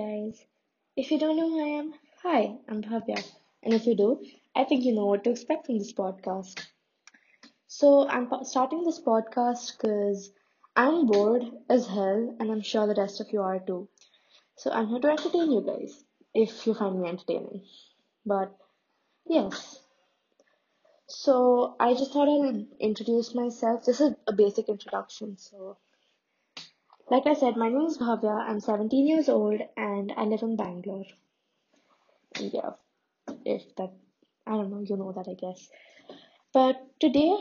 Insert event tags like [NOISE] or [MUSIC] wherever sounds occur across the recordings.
guys? If you don't know who I am, hi, I'm Bhavya. And if you do, I think you know what to expect from this podcast. So, I'm starting this podcast because I'm bored as hell, and I'm sure the rest of you are too. So, I'm here to entertain you guys, if you find me entertaining. But, yes. So, I just thought I'd introduce myself. This is a basic introduction, so like I said, my name is Bhavya. I'm 17 years old and I live in Bangalore. Yeah, if that, I don't know, you know that, I guess. But today,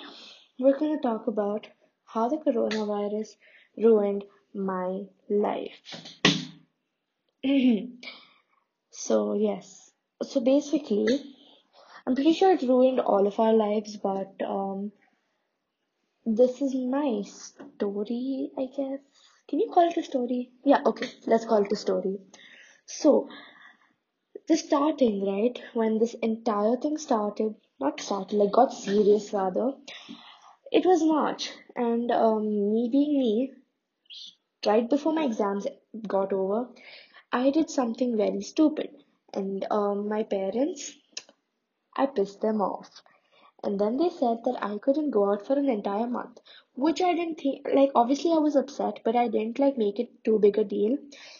we're going to talk about how the coronavirus ruined my life. [CLEARS THROAT] so, yes. So, basically, I'm pretty sure it ruined all of our lives, but um, this is my story, I guess. Can you call it a story? Yeah, okay, let's call it a story. So, the starting, right, when this entire thing started, not started, like got serious rather, it was March, and um, me being me, right before my exams got over, I did something very stupid, and um, my parents, I pissed them off. And then they said that I couldn't go out for an entire month, which I didn't think, like, obviously I was upset, but I didn't, like, make it too big a deal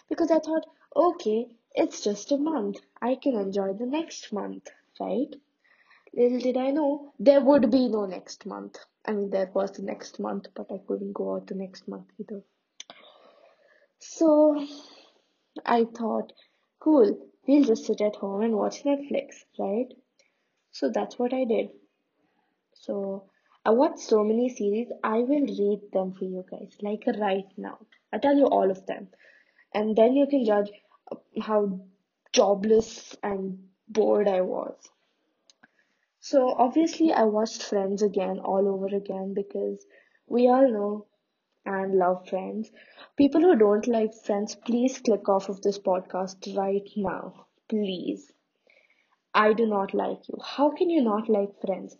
because I thought, okay, it's just a month. I can enjoy the next month, right? Little did I know, there would be no next month. I mean, there was the next month, but I couldn't go out the next month either. So I thought, cool, we'll just sit at home and watch Netflix, right? So that's what I did. So I watched so many series. I will rate them for you guys, like right now. I tell you all of them, and then you can judge uh, how jobless and bored I was. So obviously, I watched Friends again, all over again, because we all know and love Friends. People who don't like Friends, please click off of this podcast right now, please. I do not like you. How can you not like Friends?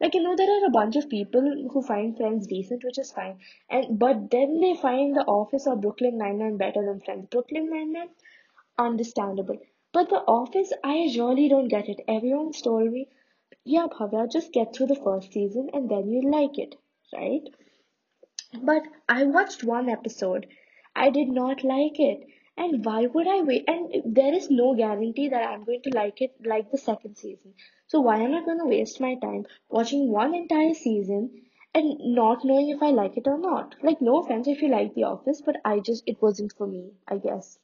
Like you know, there are a bunch of people who find Friends decent, which is fine, and but then they find The Office or Brooklyn Nine Nine better than Friends. Brooklyn Nine Nine, understandable, but The Office, I really don't get it. Everyone's told me, yeah, Bhavya, just get through the first season and then you'll like it, right? But I watched one episode. I did not like it. And why would I wait? And there is no guarantee that I'm going to like it like the second season. So why am I going to waste my time watching one entire season and not knowing if I like it or not? Like, no offense if you like The Office, but I just, it wasn't for me, I guess.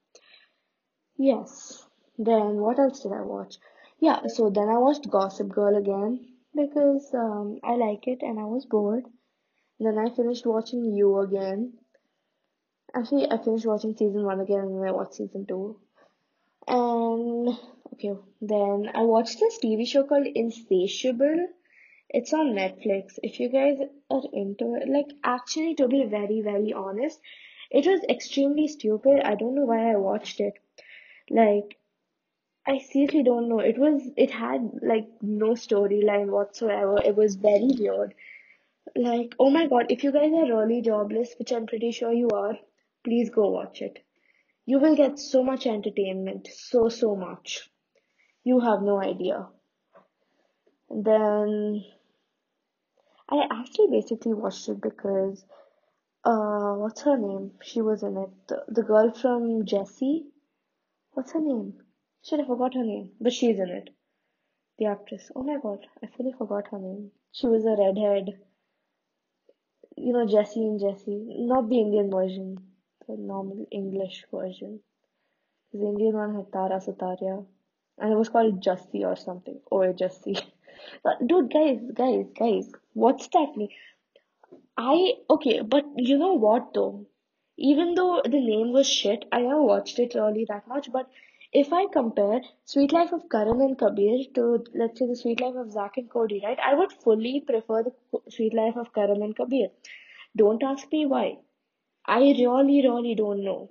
Yes. Then what else did I watch? Yeah, so then I watched Gossip Girl again because um, I like it and I was bored. Then I finished watching You again. Actually, I finished watching season one again and I watched season two. And okay, then I watched this TV show called Insatiable. It's on Netflix. If you guys are into it, like actually to be very, very honest, it was extremely stupid. I don't know why I watched it. Like I seriously don't know. It was it had like no storyline whatsoever. It was very weird. Like, oh my god, if you guys are really jobless, which I'm pretty sure you are, please go watch it. You will get so much entertainment. So, so much. You have no idea. Then I actually basically watched it because uh what's her name? She was in it. The, the girl from Jessie. What's her name? Should I forgot her name, but she's in it. The actress. Oh my god, I fully forgot her name. She was a redhead. You know Jessie and Jessie, not the Indian version, the normal English version. The Indian one had Tara Sutaria, and it was called Jussie or something. Oh, Jussie. [LAUGHS] Dude, guys, guys, guys, what's that name? I okay, but you know what though? Even though the name was shit, I never watched it really that much. But if I compare Suite Life of Karan and Kabir to let's say the Suite Life of Zack and Cody, right? I would fully prefer the Suite Life of Karan and Kabir. Don't ask me why. I really, really don't know.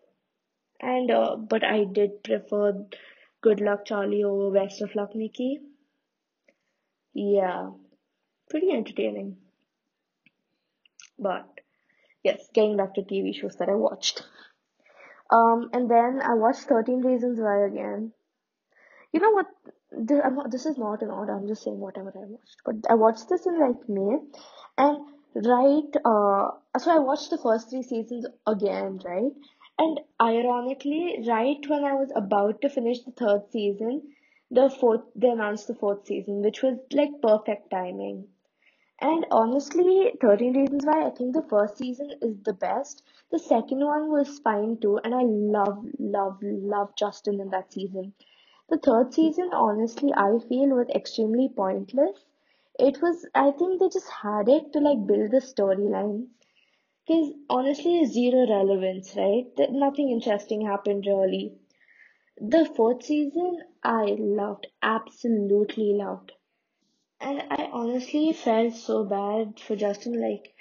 And uh, but I did prefer Good Luck Charlie over Best of Luck Nikki. Yeah, pretty entertaining. But yes, getting back to TV shows that I watched. Um, and then I watched 13 Reasons Why again. You know what? This, I'm not, this is not an order. I'm just saying whatever I watched. But I watched this in like May, and right. Uh, so I watched the first three seasons again, right? And ironically, right when I was about to finish the third season, the fourth they announced the fourth season, which was like perfect timing. And honestly, 13 Reasons Why, I think the first season is the best. The second one was fine too, and I love, love, love Justin in that season. The third season, honestly, I feel was extremely pointless. It was, I think they just had it to like build the storyline. Because honestly, zero relevance, right? That nothing interesting happened really. The fourth season, I loved, absolutely loved. And I honestly felt so bad for Justin. Like,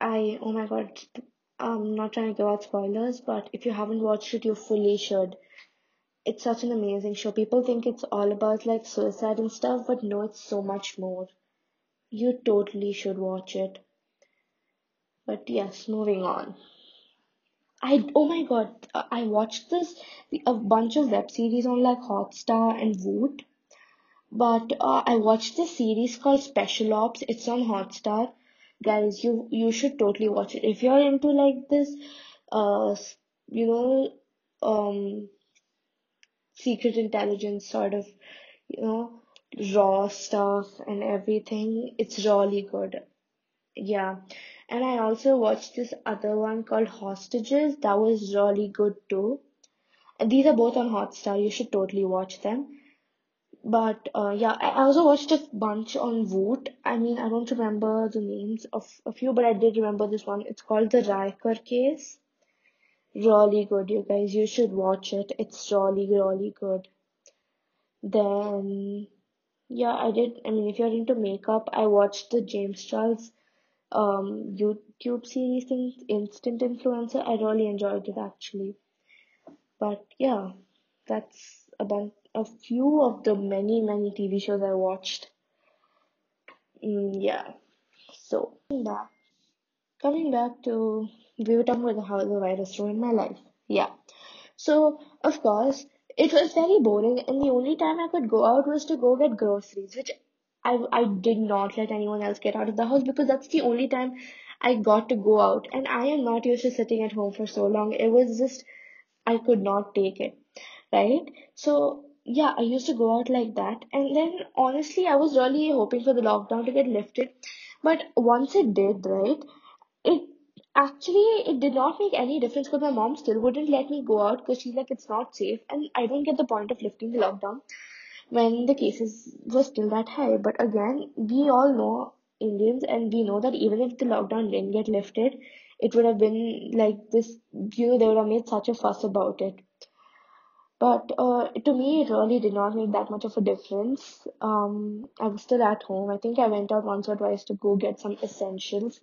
I, oh my god, I'm not trying to give out spoilers, but if you haven't watched it, you fully should. It's such an amazing show. People think it's all about like suicide and stuff, but no, it's so much more. You totally should watch it. But yes, moving on. I, oh my god, I watched this, a bunch of web series on like Hotstar and Voot. But uh, I watched this series called Special Ops. It's on Hotstar. Guys, you you should totally watch it. If you're into like this, uh, you know, um, secret intelligence sort of, you know, raw stuff and everything, it's really good. Yeah. And I also watched this other one called Hostages. That was really good too. And these are both on Hotstar. You should totally watch them. But uh, yeah, I also watched a bunch on Voot. I mean, I don't remember the names of a few, but I did remember this one. It's called the Raikar case. Really good, you guys. You should watch it. It's really, really good. Then, yeah, I did. I mean, if you're into makeup, I watched the James Charles um YouTube series Instant Influencer. I really enjoyed it actually. But yeah, that's about a few of the many, many TV shows I watched. Mm, yeah. So coming back, coming back to we were talking about how the virus ruined my life. Yeah. So of course it was very boring, and the only time I could go out was to go get groceries, which I I did not let anyone else get out of the house because that's the only time I got to go out, and I am not used to sitting at home for so long. It was just I could not take it, right? So yeah, I used to go out like that, and then honestly, I was really hoping for the lockdown to get lifted, but once it did, right? It actually it did not make any difference because my mom still wouldn't let me go out because she's like it's not safe, and I don't get the point of lifting the lockdown when the cases were still that high. But again, we all know Indians, and we know that even if the lockdown didn't get lifted, it would have been like this, you know, they would have made such a fuss about it. But uh, to me, it really did not make that much of a difference. Um, I was still at home. I think I went out once or twice to go get some essentials.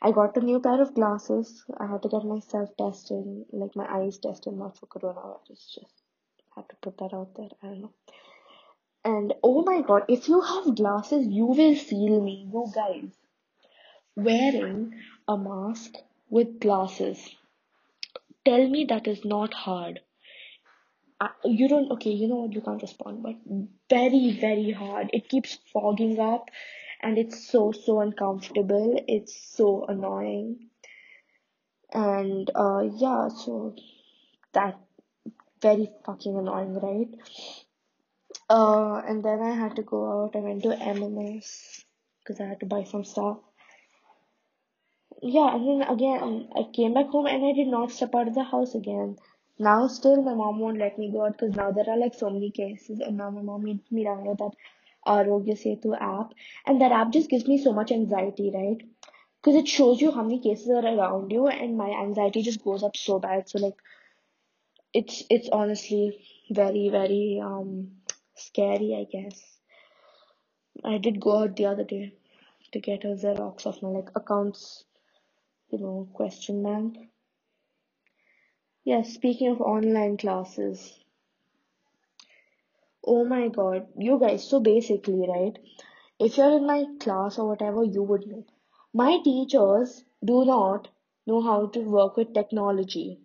I got a new pair of glasses. I had to get myself tested, like my eyes tested, not for coronavirus. Just had to put that out there. I don't know. And oh my god, if you have glasses, you will feel me, you guys. Wearing a mask with glasses. Tell me that is not hard. You don't, okay, you know what, you can't respond, but very, very hard. It keeps fogging up and it's so, so uncomfortable. It's so annoying. And uh, yeah, so that very fucking annoying, right? Uh, and then I had to go out. I went to M&S because I had to buy some stuff. Yeah, and then again, I came back home and I did not step out of the house again. Now, still, my mom won't let me go out because now there are like so many cases, and now my mom made me download that Aarogya Setu app, and that app just gives me so much anxiety, right? Because it shows you how many cases are around you, and my anxiety just goes up so bad. So like, it's it's honestly very very um scary, I guess. I did go out the other day to get a Xerox of my like accounts, you know, question bank. Yes, speaking of online classes, oh my god, you guys, so basically, right? If you're in my class or whatever, you would know. My teachers do not know how to work with technology.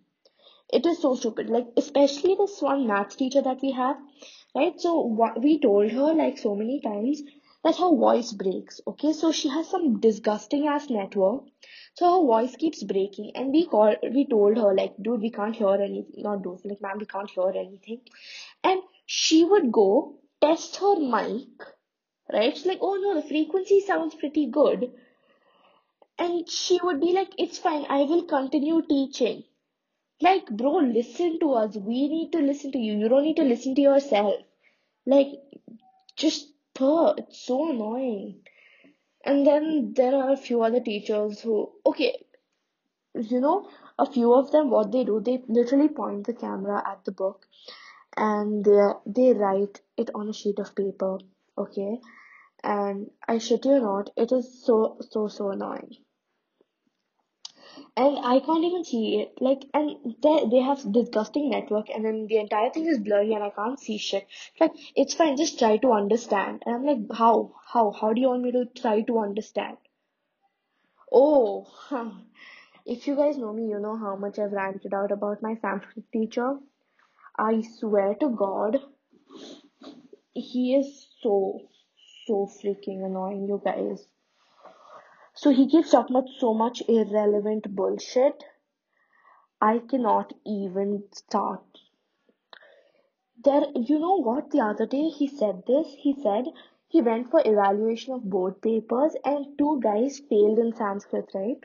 It is so stupid. Like, especially this one math teacher that we have, right? So, what we told her like so many times that her voice breaks. Okay, so she has some disgusting ass network. So her voice keeps breaking, and we call we told her like, dude, we can't hear anything. Not dude, like, ma'am, we can't hear anything. And she would go test her mic, right? She's like, oh no, the frequency sounds pretty good. And she would be like, it's fine, I will continue teaching. Like, bro, listen to us. We need to listen to you. You don't need to listen to yourself. Like, just per. It's so annoying. And then there are a few other teachers who, okay, you know, a few of them, what they do, they literally point the camera at the book and they they write it on a sheet of paper, okay? And I shit you not, it is so so so annoying and I can't even see it. Like, and they they have disgusting network, and then the entire thing is blurry, and I can't see shit. Like, it's fine, just try to understand. And I'm like, how, how, how do you want me to try to understand? Oh, huh. if you guys know me, you know how much I've ranted out about my Sanskrit teacher. I swear to God, he is so, so freaking annoying, you guys. So he talking about so much irrelevant bullshit. I cannot even start. There, you know what? The other day he said this. He said he went for evaluation of board papers and two guys failed in Sanskrit, right?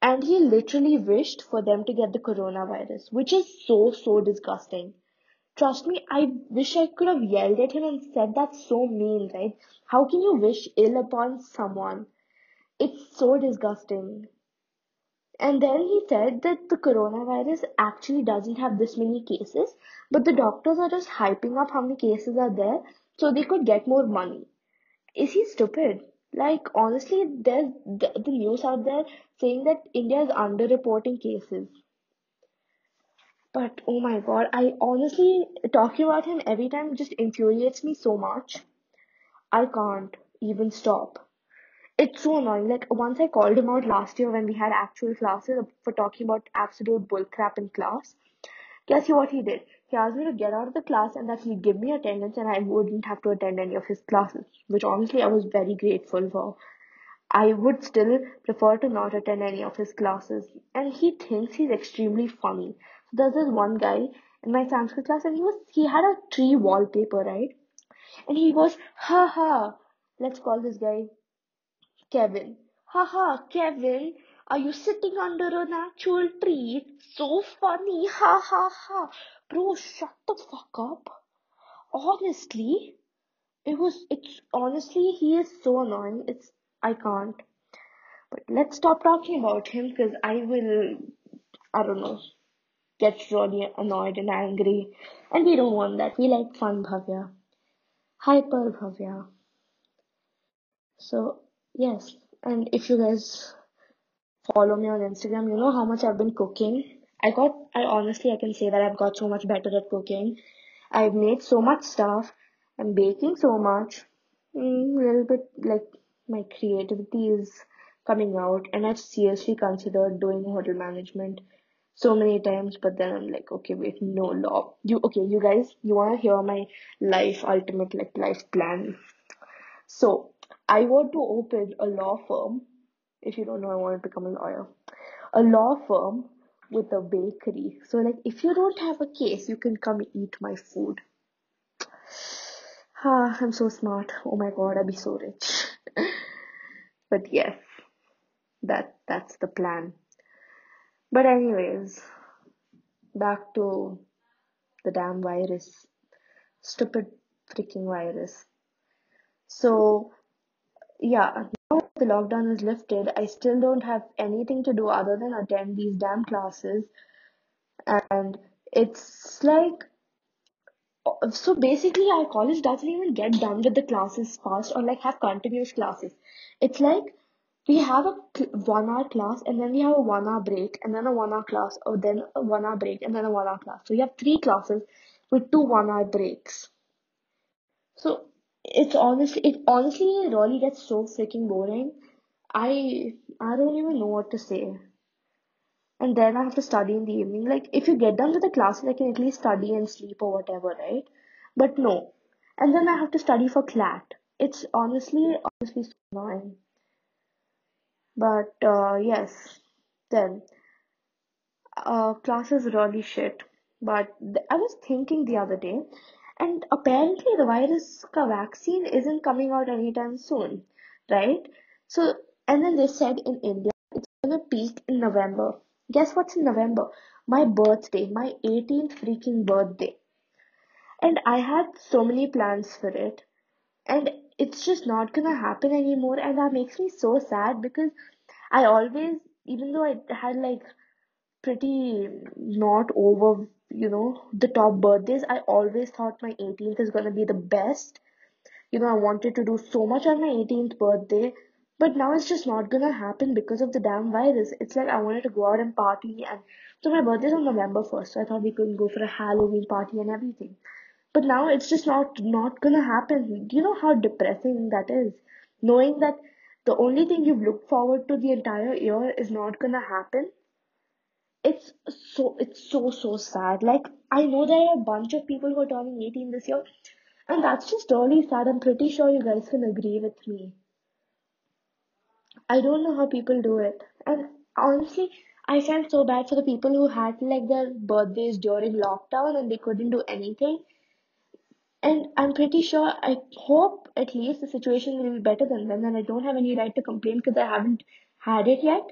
And he literally wished for them to get the coronavirus, which is so, so disgusting. Trust me, I wish I could have yelled at him and said that's so mean, right? How can you wish ill upon someone? It's so disgusting. And then he said that the coronavirus actually doesn't have this many cases, but the doctors are just hyping up how many cases are there so they could get more money. Is he stupid? Like, honestly, there's the, the news out there saying that India is underreporting cases. But oh my god, I honestly, talking about him every time just infuriates me so much. I can't even stop. It's so annoying. Like once I called him out last year when we had actual classes for talking about absolute bullcrap in class. Guess what he did? He asked me to get out of the class and that he'd give me attendance and I wouldn't have to attend any of his classes, which honestly I was very grateful for. I would still prefer to not attend any of his classes. And he thinks he's extremely funny. So there's this one guy in my Sanskrit class and he was he had a tree wallpaper, right? And he goes, ha ha, let's call this guy Kevin. Haha, Kevin, are you sitting under an actual tree? So funny. Ha ha ha. Bro, shut the fuck up. Honestly, it was, it's, honestly, he is so annoying. It's, I can't. But let's stop talking about him because I will, I don't know, get really annoyed and angry. And we don't want that. We like fun Bhavya. Hyper Bhavya. So, yes. And if you guys follow me on Instagram, you know how much I've been cooking. I got, I honestly, I can say that I've got so much better at cooking. I've made so much stuff. I'm baking so much. A mm, little bit like my creativity is coming out, and I've seriously considered doing hotel management so many times, but then I'm like, okay, wait, no law. You okay? You guys, you wanna hear my life ultimate like life plan? So I want to open a law firm. If you don't know, I want to become a lawyer. A law firm with a bakery. So, like, if you don't have a case, you can come eat my food. [SIGHS] Ah, I'm so smart. Oh my god, I'd be so rich. [LAUGHS] but yes, that that's the plan. But anyways, back to the damn virus. Stupid freaking virus. So yeah, now the lockdown is lifted, I still don't have anything to do other than attend these damn classes. And it's like, so basically, our college doesn't even get done with the classes fast or like have continuous classes. It's like we have a one hour class and then we have a one hour break and then a one hour class or then a one hour break and then a one hour class. So you have three classes with two one hour breaks. So it's honestly it honestly really gets so freaking boring. I I don't even know what to say. and then I have to study in the evening. Like, if you get done with the classes, I can at least study and sleep or whatever, right? But no. And then I have to study for CLAT. It's honestly, honestly so annoying. But uh, yes, then uh, class is really shit. But th- I was thinking the other day, and apparently the virus vaccine isn't coming out anytime soon, right? So, and then they said in India it's gonna peak in November. Guess what's in November? My birthday, my 18th freaking birthday. And I had so many plans for it. And it's just not gonna happen anymore. And that makes me so sad because I always, even though I had like pretty not over, you know, the top birthdays, I always thought my 18th is gonna be the best. You know, I wanted to do so much on my 18th birthday, but now it's just not gonna happen because of the damn virus. It's like I wanted to go out and party, and so my birthday's on November 1st, so I thought we could go for a Halloween party and everything. But now it's just not not gonna happen. Do you know how depressing that is? Knowing that the only thing you've looked forward to the entire year is not gonna happen it's so it's so so sad. Like i know there are a bunch of people who are turning 18 this year and that's just really sad. I'm pretty sure you guys can agree with me. I don't know how people do it. And honestly i felt so bad for the people who had like their birthdays during lockdown and they couldn't do anything. And i'm pretty sure i hope at least the situation will be better than them and i don't have any right to complain because i haven't had it yet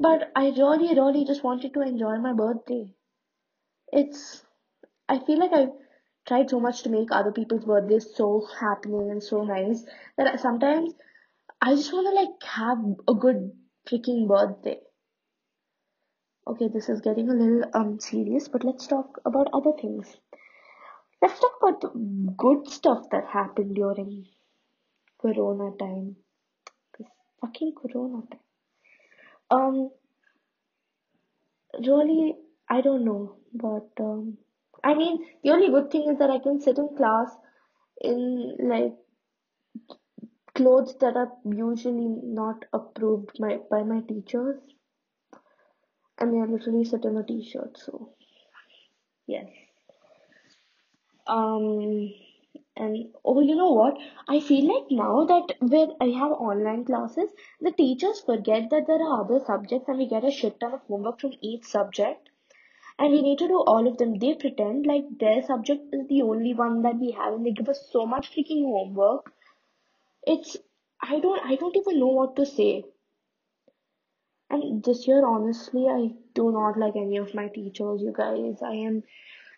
but I really, really just wanted to enjoy my birthday. It's, I feel like I tried so much to make other people's birthdays so happening and so nice that sometimes I just want to like have a good freaking birthday. Okay, this is getting a little um serious, but let's talk about other things. Let's talk about the good stuff that happened during Corona time. This fucking Corona time. Um, really, I don't know, but um, I mean, the only good thing is that I can sit in class in like clothes that are usually not approved my by my teachers. Mean, I literally sit in a t-shirt, so yes. Um, and oh, you know what? I feel like now that when I have online classes, the teachers forget that there are other subjects and we get a shit ton of homework from each subject and we need to do all of them. They pretend like their subject is the only one that we have and they give us so much freaking homework. It's I don't I don't even know what to say. And this year honestly I do not like any of my teachers, you guys. I am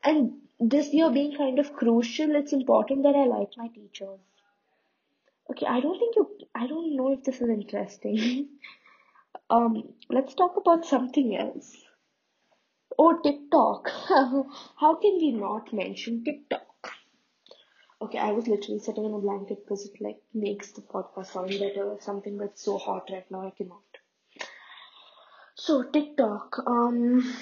and this year being kind of crucial, it's important that I like my teachers. Okay, I don't think you I don't know if this is interesting. [LAUGHS] um, let's talk about something else. Oh, TikTok. [LAUGHS] How can we not mention TikTok? Okay, I was literally sitting in a blanket because it like makes the podcast sound better something that's so hot right now I cannot. So TikTok, um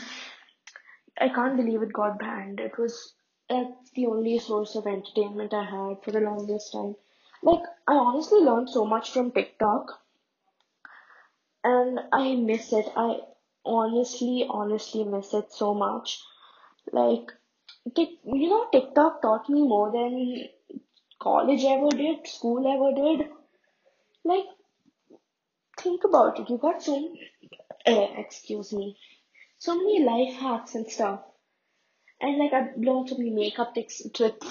I can't believe it got banned. It was it's the only source of entertainment I had for the longest time. Like I honestly learned so much from TikTok and I miss it. I honestly, honestly miss it so much. Like, you know, TikTok taught me more than college ever did, school ever did. Like, think about it. You got so, uh, excuse me, so many life hacks and stuff. And like, I've learned so many makeup tricks, tricks,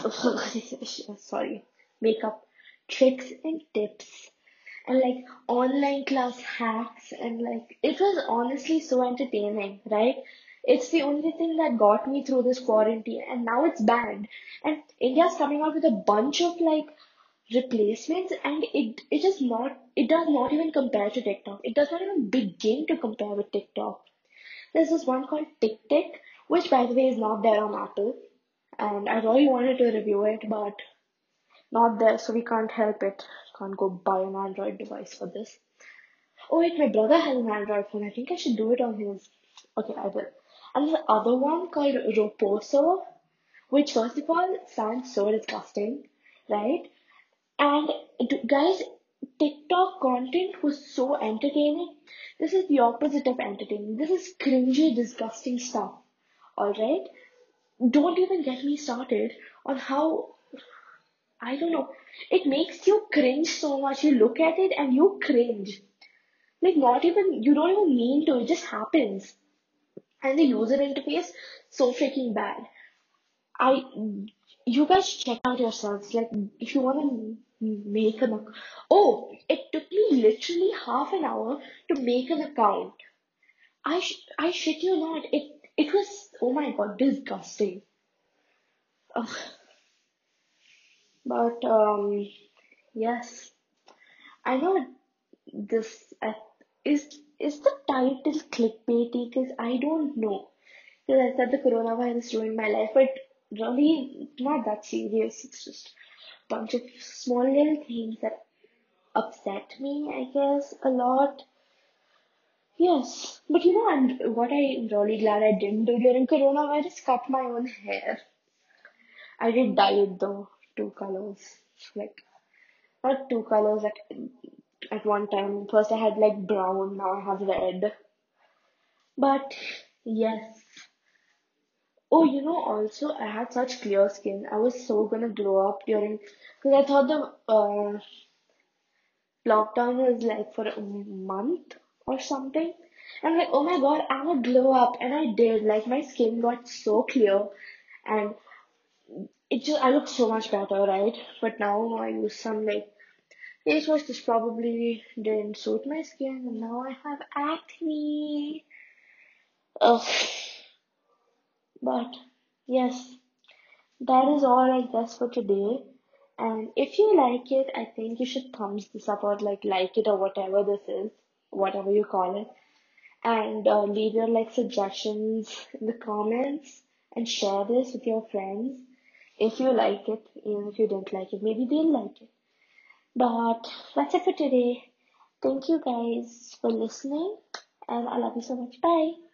[LAUGHS] sorry, makeup tricks and tips and like online class hacks and like it was honestly so entertaining, right? It's the only thing that got me through this quarantine and now it's banned. And India's coming out with a bunch of like replacements and it it is not it does not even compare to TikTok. It does not even begin to compare with TikTok. There's this one called TikTok, which by the way is not there on Apple. And I really wanted to review it, but not there, so we can't help it. Can't go buy an Android device for this. Oh wait, my brother has an Android phone. I think I should do it on his. Okay, I will. And the other one called Roposo, which first of all sounds so disgusting, right? And guys, TikTok content was so entertaining. This is the opposite of entertaining. This is cringy, disgusting stuff. Alright? Don't even get me started on how, I don't know, it makes you cringe so much. You look at it and you cringe. Like, not even, you don't even mean to, it just happens. And the user interface, so freaking bad. I, you guys check out yourselves. Like, if you want to make an account. Oh, it took me literally half an hour to make an account. I sh- I shit you not. It it was oh my god disgusting. Ugh. But um yes, I know this uh, is is the title clickbaity because I don't know because I said the coronavirus ruined my life, but really not that serious. It's just bunch of small little things that upset me, I guess, a lot. Yes, but you know, I'm what I'm really glad I didn't do during coronavirus, cut my own hair. I did dye it though, two colors, like not two colors at at one time. First I had like brown, now I have red. But yes, Oh, you know, also I had such clear skin. I was so gonna glow up during, because I thought the uh, lockdown was like for a month or something. And I'm like, oh my god, I'm gonna glow up, and I did. Like my skin got so clear, and it just I look so much better, right? But now I use some like face wash which probably didn't suit my skin, and now I have acne. Ugh. But yes, that is all I guess for today. And if you like it, I think you should thumbs this up or like like it or whatever this is, whatever you call it. And uh, leave your like suggestions in the comments and share this with your friends if you like it, even if you don't like it, maybe they'll like it. But that's it for today. Thank you guys for listening and I love you so much. Bye.